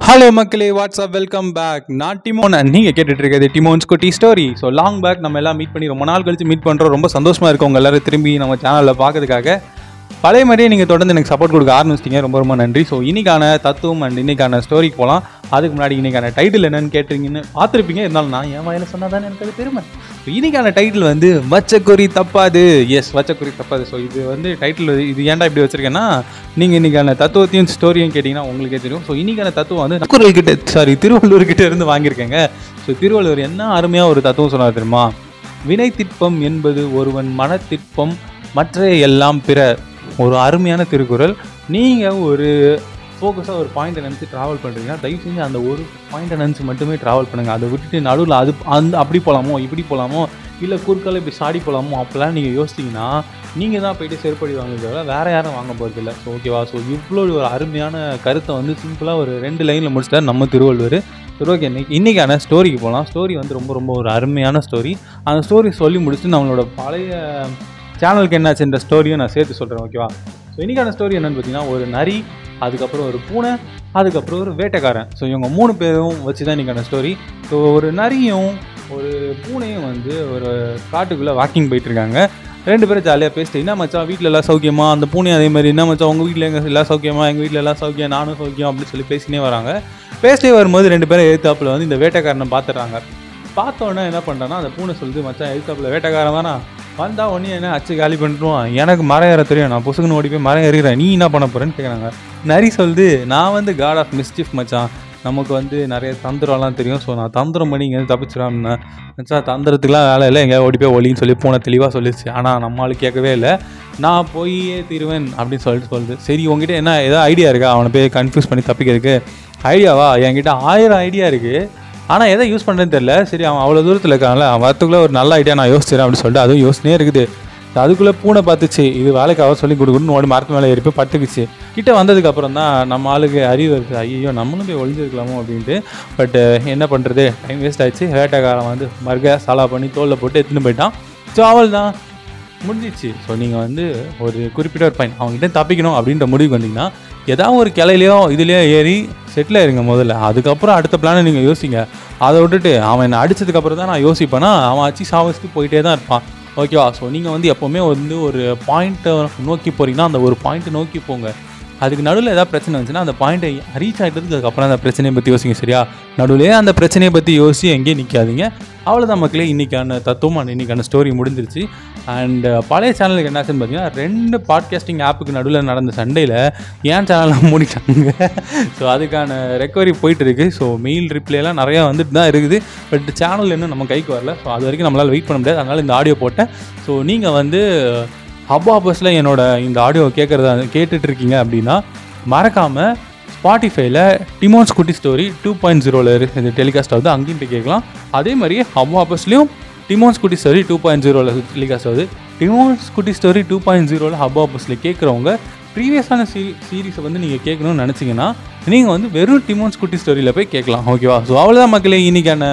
Hello மக்களே WhatsApp welcome back நான் டிமோன் நீங்கள் கேட்டுட்டு இருக்கிறது டிமோன்ஸ் குட்டி ஸ்டோரி ஸோ லாங் பேக் நம்ம எல்லாம் மீட் பண்ணி ரொம்ப நாள் கழிச்சு மீட் பண்ணுறோம் ரொம்ப சந்தோஷமாக இருக்கும் உங்கள் எல்லாரும் திரும்பி நம்ம சேனலில் பார்க்கறதுக்காக. பழைய மாதிரியே நீங்கள் தொடர்ந்து எனக்கு சப்போர்ட் கொடுக்க ஆரம்பிச்சிட்டீங்க. ரொம்ப ரொம்ப நன்றி. ஸோ இன்னைக்கான தத்துவம் அண்ட் இன்னைக்கான ஸ்டோரிக்கு போகலாம் அதுக்கு முன்னாடி இன்னைக்கான டைட்டில் என்னன்னு கேட்டிருங்கன்னு பார்த்துருப்பீங்க. இருந்தாலும் நான் என் வாயில் சொன்னால் தானே எனக்கு அது பெருமை. ஸோ இன்னைக்கான டைட்டில் வந்து வச்சக்குறி தப்பாது. எஸ் வச்சக்குறி தப்பாது. ஸோ இது வந்து டைட்டில் இது ஏன்டா இப்படி வச்சிருக்கேன்னா நீங்கள் இன்னைக்கான தத்துவத்தையும் ஸ்டோரியும் கேட்டிங்கன்னா உங்களுக்கே தெரியும். ஸோ இன்னைக்கான தத்துவம் வந்து திருக்குறள் கிட்ட சாரி திருவள்ளூர் கிட்ட இருந்து வாங்கியிருக்கேங்க. ஸோ திருவள்ளுவர் என்ன அருமையாக ஒரு தத்துவம் சொன்னார் தெரியுமா? வினை திட்பம் என்பது ஒருவன் மனத்திற்பம் மற்ற எல்லாம் பிற ஒரு அருமையான திருக்குறள். நீங்கள் ஒரு ஃபோக்கஸாக ஒரு பாயிண்ட்டை நினச்சி ட்ராவல் பண்ணுறீங்கன்னா தயவு செஞ்சு அந்த ஒரு பாயிண்ட்டை நினச்சி மட்டுமே ட்ராவல் பண்ணுங்கள் அதை விட்டுட்டு நடுவில் அது அந்த அப்படி போகலாமோ இப்படி போகலாமோ இல்லை குறுக்கால் இப்படி சாடி போகலாமோ அப்போல்லாம் நீங்கள் யோசிச்சிங்கன்னா நீங்கள் தான் போயிட்டு செருப்படி வாங்குறத வேறு யாரும் வாங்க போகிறதில்ல ஸோ ஓகேவா ஸோ இவ்வளோ ஒரு அருமையான கருத்தை வந்து சிம்பிளாக ஒரு ரெண்டு லைனில் முடிச்சிட்டார் நம்ம திருவள்ளுவர். சரி ஓகே இன்னைக்கு இன்றைக்கான ஸ்டோரிக்கு போகலாம் ஸ்டோரி வந்து ரொம்ப ரொம்ப ஒரு அருமையான ஸ்டோரி அந்த ஸ்டோரி சொல்லி முடிச்சுட்டு நம்மளோட பழைய சேனலுக்கு என்னாச்சுன்ற ஸ்டோரியும் நான் சேர்த்து சொல்கிறேன் ஓகேவா ஸோ இன்றைக்கான ஸ்டோரி என்னென்னு பார்த்தீங்கன்னா ஒரு நரி அதுக்கப்புறம் ஒரு பூனை அதுக்கப்புறம் ஒரு வேட்டைக்காரன். ஸோ இவங்க மூணு பேரும் வச்சு தான் இன்றைக்கான ஸ்டோரி ஸோ ஒரு நரியும் ஒரு பூனையும் வந்து ஒரு காட்டுக்குள்ளே வாக்கிங் போயிட்டுருக்காங்க. ரெண்டு பேரும் ஜாலியாக பேசிட்டு என்ன மச்சான் வீட்டில் எல்லாம் சௌக்கியமா? அந்த பூனை அதே மாதிரி என்ன மச்சான் உங்கள் வீட்டில் எங்கள் எல்லாம் சௌக்கியமா? எங்கள் வீட்டில் எல்லாம் சௌக்கியம் நானும் சௌக்கியம் அப்படின்னு சொல்லி பேசினே வராங்க. பேசிட்டே வரும்போது ரெண்டு பேரும் எழுத்தாப்பில் வந்து இந்த வேட்டைக்காரனை பார்த்துட்றாங்க. பார்த்தோன்னே என்ன பண்ணுறான்னா அந்த பூனை சொல்லுது மச்சான் எழுத்தாப்பில் வேட்டைக்காரன் தானா? வந்தா உடனே என்ன அச்சு காலி பண்ணிட்டுருவான் எனக்கு மரம் ஏற தெரியும். நான் புசுக்குன்னு ஓடி போய் மரம் ஏறுகிறேன். நீ என்ன பண்ண போறேன்னு கேட்குறாங்க நரி சொல்லுது நான் வந்து காட் ஆஃப் மிஸ்டிஃப் மச்சான். நமக்கு வந்து நிறைய தந்திரம்லாம் தெரியும். ஸோ நான் தந்திரம் பண்ணி இங்கேருந்து தப்பிச்சிடாம மச்சான் தந்திரத்துக்குலாம் வேலை இல்லை. எங்கேயா ஓடி போய் ஒலின்னு சொல்லி பூனை தெளிவாக சொல்லிச்சு ஆனால் நம்மளுக்கு கேட்கவே இல்லை. நான் போயே தீருவேன். அப்படின்னு சொல்லிட்டு சொல்லுது. சரி உங்ககிட்ட என்ன ஏதாவது ஐடியா இருக்கா? அவனை போய் கன்ஃபியூஸ் பண்ணி தப்பிக்கிறதுக்கு. ஐடியாவா என்கிட்ட ஆயிரம் ஐடியா இருக்குது ஆனால் எதை யூஸ் பண்ணுறேன்னு தெரியல. சரி அவன் அவ்வளோ தூரத்தில் இருக்கான்ல அவன் வரத்துக்குள்ளே ஒரு நல்ல ஐடியா நான் யோசிச்சிடறேன் அப்படின்னு சொல்லிட்டு அதுவும் யோசனையே இருக்குது. அதுக்குள்ளே பூனை பார்த்துச்சு. இது வேலைக்கு அவ சொல்லி கொடுக்கணும்னு ஓடி மரத்து மேலே ஏறி பட்டுக்குச்சு கிட்டே வந்ததுக்கப்புறம் தான் நம்ம ஆளுக்கு அறிவு இருக்குது ஐயோ நம்மளும் போய் ஒளிஞ்சிருக்கலாமோ அப்படின்ட்டு. பட் என்ன பண்ணுறது டைம் வேஸ்ட் ஆயிடுச்சு. வேட்டைக்காரன் வந்து மர்க சலா பண்ணி தோலில் போட்டு எடுத்துன்னு போயிட்டான். ஸோ அவள் தான் முடிஞ்சிச்சு. ஸோ நீங்கள் வந்து ஒரு குறிப்பிட்ட ஒரு பையன் அவங்ககிட்ட தப்பிக்கணும் அப்படின்ற முடிவுக்கு வந்தீங்கன்னா ஏதாவது ஒரு கிளையிலையோ இதுலேயோ ஏறி செட்டில் ஆயிருங்க முதல்ல. அதுக்கப்புறம் அடுத்த பிளானை நீங்கள் யோசிங்க. அதை விட்டுட்டு அவன் என்னை அடிச்சதுக்கப்புறம் தான் நான் யோசிப்பேன்னா அவன் அச்சு சாவச்சுட்டு போயிட்டே தான் இருப்பான். ஓகேவா ஸோ நீங்கள் வந்து எப்போவுமே வந்து ஒரு பாயிண்ட்டை நோக்கி போகிறீங்கன்னா அந்த ஒரு பாயிண்ட்டை நோக்கி போங்க. அதுக்கு நடுவில் ஏதாவது பிரச்சனை வந்துச்சுன்னா அந்த பாயிண்ட்டை ரீச் ஆகிட்டதுக்கு அதுக்கப்புறம் அந்த பிரச்சனையை பற்றி யோசிங்க சரியா? நடுவிலே அந்த பிரச்சனையை பற்றி யோசிச்சு எங்கேயும் நிற்காதீங்க அவ்வளோதான் மக்களே இன்றைக்கான தத்துவம் இன்றைக்கான ஸ்டோரி முடிஞ்சிருச்சு. அண்ட் பழைய சேனலுக்கு என்னாச்சுன்னு பார்த்தீங்கன்னா ரெண்டு பாட்காஸ்டிங் ஆப்புக்கு நடுவில் நடந்த சண்டையில் ஏன் சேனலாம் மூடிட்டாங்க. ஸோ அதுக்கான ரெக்கவரி போயிட்டு இருக்குது ஸோ மெயில் ரிப்ளைலாம் நிறையா வந்துட்டு தான் இருக்குது. பட் சேனல் இன்னும் நம்ம கைக்கு வரல. ஸோ அது வரைக்கும் நம்மளால் வெயிட் பண்ண முடியாது. அதனால் இந்த ஆடியோ போட்டேன். ஸோ நீங்கள் வந்து ஹப் ஆப்பஸில் என்னோட இந்த ஆடியோ கேட்குறதா கேட்டுட்டு இருக்கீங்க அப்படின்னா மறக்காமல் ஸ்பாட்டிஃபைல டிமோன்ஸ் குட்டி ஸ்டோரி டூ பாயிண்ட் ஜீரோவில் இந்த டெலிகாஸ்ட் ஆகுது. அங்கேயும் போய் கேட்கலாம். அதே மாதிரி ஹப் ஆப்பஸ்லேயும் டிமோன்ஸ் குட்டி ஸ்டோரி டூ பாயிண்ட் ஜீரோவில் டெலிகாஸ்ட் ஆகுது. டிமோன்ஸ் குட்டி ஸ்டோரி டூ பாயிண்ட் ஜீரோவில் ஹப் ஆப்பஸில் கேட்குறவங்க ப்ரீவியஸான சீ சீரீஸை வந்து நீங்கள் கேட்கணும்னு நினச்சிங்கன்னா நீங்கள் வந்து வெறும் டிமோன்ஸ் குட்டி ஸ்டோரியில் போய் கேட்கலாம். ஓகேவா ஸோ அவ்வளோதான் மக்களே. இன்றைக்கான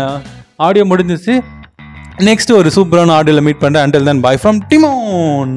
ஆடியோ முடிஞ்சிச்சு நெக்ஸ்ட் ஒரு சூப்பரான ஆடியோவில் மீட் பண்ணுறேன் அண்டல் தன் பாய் ஃப்ரம் டிமோன்